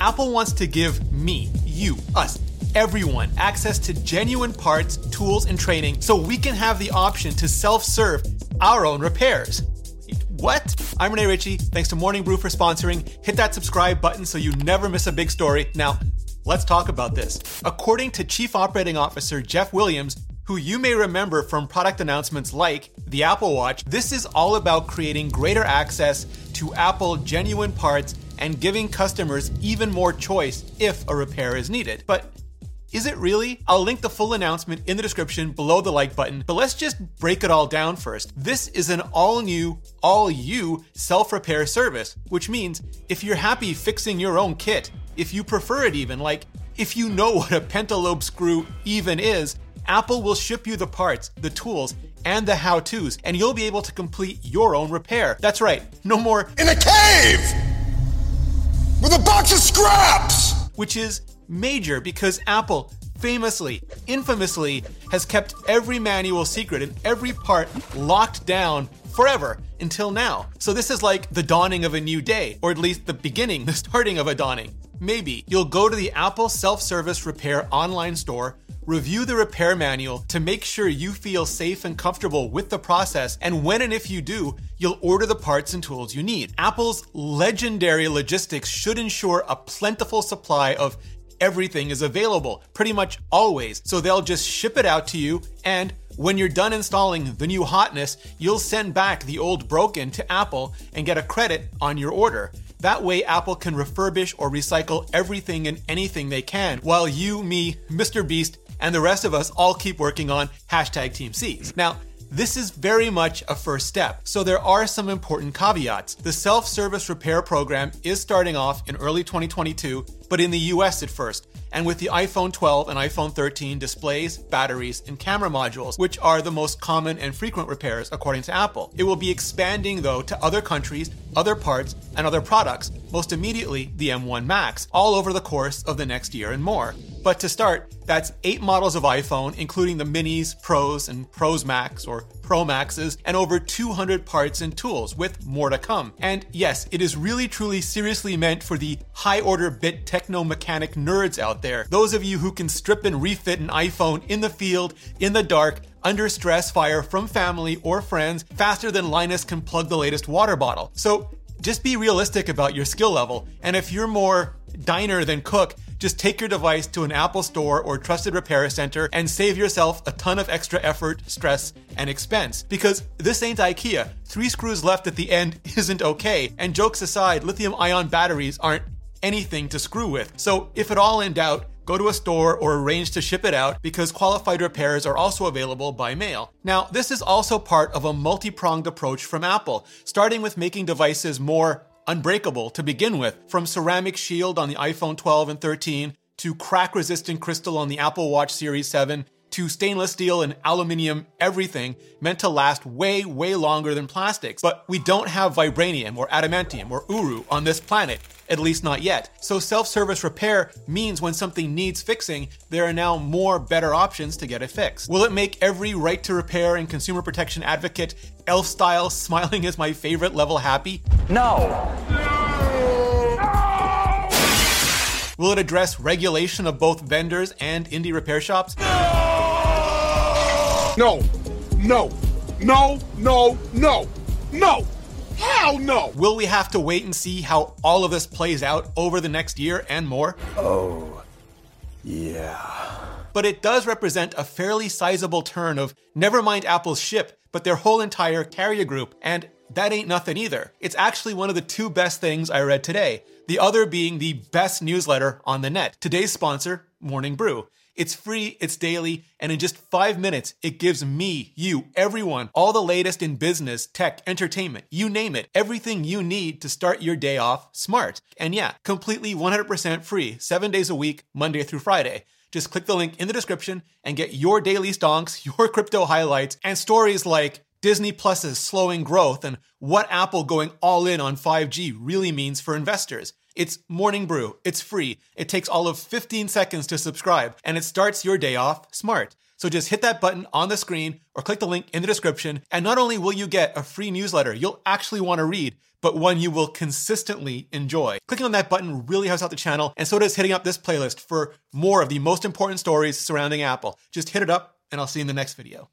Apple wants to give me, you, us, everyone access to genuine parts, tools, and training so we can have the option to self serve our own repairs. What? I'm Rene Ritchie. Thanks to Morning Brew for sponsoring. Hit that subscribe button so you never miss a big story. Now, let's talk about this. According to Chief Operating Officer Jeff Williams, who you may remember from product announcements like the Apple Watch, this is all about creating greater access to Apple genuine parts and giving customers even more choice if a repair is needed. But is it really? I'll link the full announcement in the description below the like button, but let's just break it all down first. This is an all new, all you self repair service, which means if you're happy fixing your own kit, if you prefer it even, like if you know what a pentalobe screw even is, Apple will ship you the parts, the tools, and the how to's, and you'll be able to complete your own repair. That's right, no more in a cave box of scraps! Which is major because Apple famously, infamously, has kept every manual secret and every part locked down forever until now. So this is like the dawning of a new day, or at least the beginning, the starting of a dawning. Maybe you'll go to the Apple Self Service Repair online store, review the repair manual to make sure you feel safe and comfortable with the process, and when and if you do, you'll order the parts and tools you need. Apple's legendary logistics should ensure a plentiful supply of everything is available pretty much always. So they'll just ship it out to you and when you're done installing the new hotness, you'll send back the old broken to Apple and get a credit on your order. That way, Apple can refurbish or recycle everything and anything they can, while you, me, Mr. Beast, and the rest of us all keep working on hashtag Team Seas. Now, this is very much a first step, so there are some important caveats. The self service repair program is starting off in early 2022, but in the US at first, and with the iPhone 12 and iPhone 13 displays, batteries, and camera modules, which are the most common and frequent repairs according to Apple. It will be expanding though to other countries, other parts, and other products, most immediately the M1 Macs, all over the course of the next year and more. But to start, that's eight models of iPhone, including the Minis, Pros, and Pros Max or Pro Maxes, and over 200 parts and tools, with more to come. And yes, it is really truly seriously meant for the high order bit techno mechanic nerds out there. Those of you who can strip and refit an iPhone in the field, in the dark, under stress fire from family or friends faster than Linus can plug the latest water bottle. So just be realistic about your skill level. And if you're more diner than cook, just take your device to an Apple store or trusted repair center and save yourself a ton of extra effort, stress, and expense. Because this ain't IKEA. Three screws left at the end isn't okay. And jokes aside, lithium ion batteries aren't anything to screw with. So if at all in doubt, go to a store or arrange to ship it out because qualified repairs are also available by mail. Now, this is also part of a multi pronged approach from Apple, starting with making devices more unbreakable to begin with, from ceramic shield on the iPhone 12 and 13 to crack resistant crystal on the Apple Watch Series 7 to stainless steel and aluminium everything meant to last way, way longer than plastics. But we don't have vibranium or adamantium or uru on this planet, at least not yet. So self service repair means when something needs fixing, there are now more better options to get it fixed. Will it make every right to repair and consumer protection advocate elf style smiling is my favorite level happy? No. Will it address regulation of both vendors and indie repair shops? No, no, no, no, no, no. Hell no! Will we have to wait and see how all of this plays out over the next year and more? Oh, yeah. But it does represent a fairly sizable turn of never mind Apple's ship, but their whole entire carrier group, and that ain't nothing either. It's actually one of the two best things I read today, the other being the best newsletter on the net. Today's sponsor, Morning Brew. It's free, it's daily, and in just five minutes, it gives me, you, everyone, all the latest in business, tech, entertainment, you name it, everything you need to start your day off smart. And yeah, completely 100% free, seven days a week, Monday through Friday. Just click the link in the description and get your daily stonks, your crypto highlights, and stories like Disney Plus's slowing growth and what Apple going all in on 5G really means for investors. It's Morning Brew. It's free. It takes all of 15 seconds to subscribe, and it starts your day off smart. So just hit that button on the screen or click the link in the description. And not only will you get a free newsletter you'll actually want to read, but one you will consistently enjoy. Clicking on that button really helps out the channel, and so does hitting up this playlist for more of the most important stories surrounding Apple. Just hit it up, and I'll see you in the next video.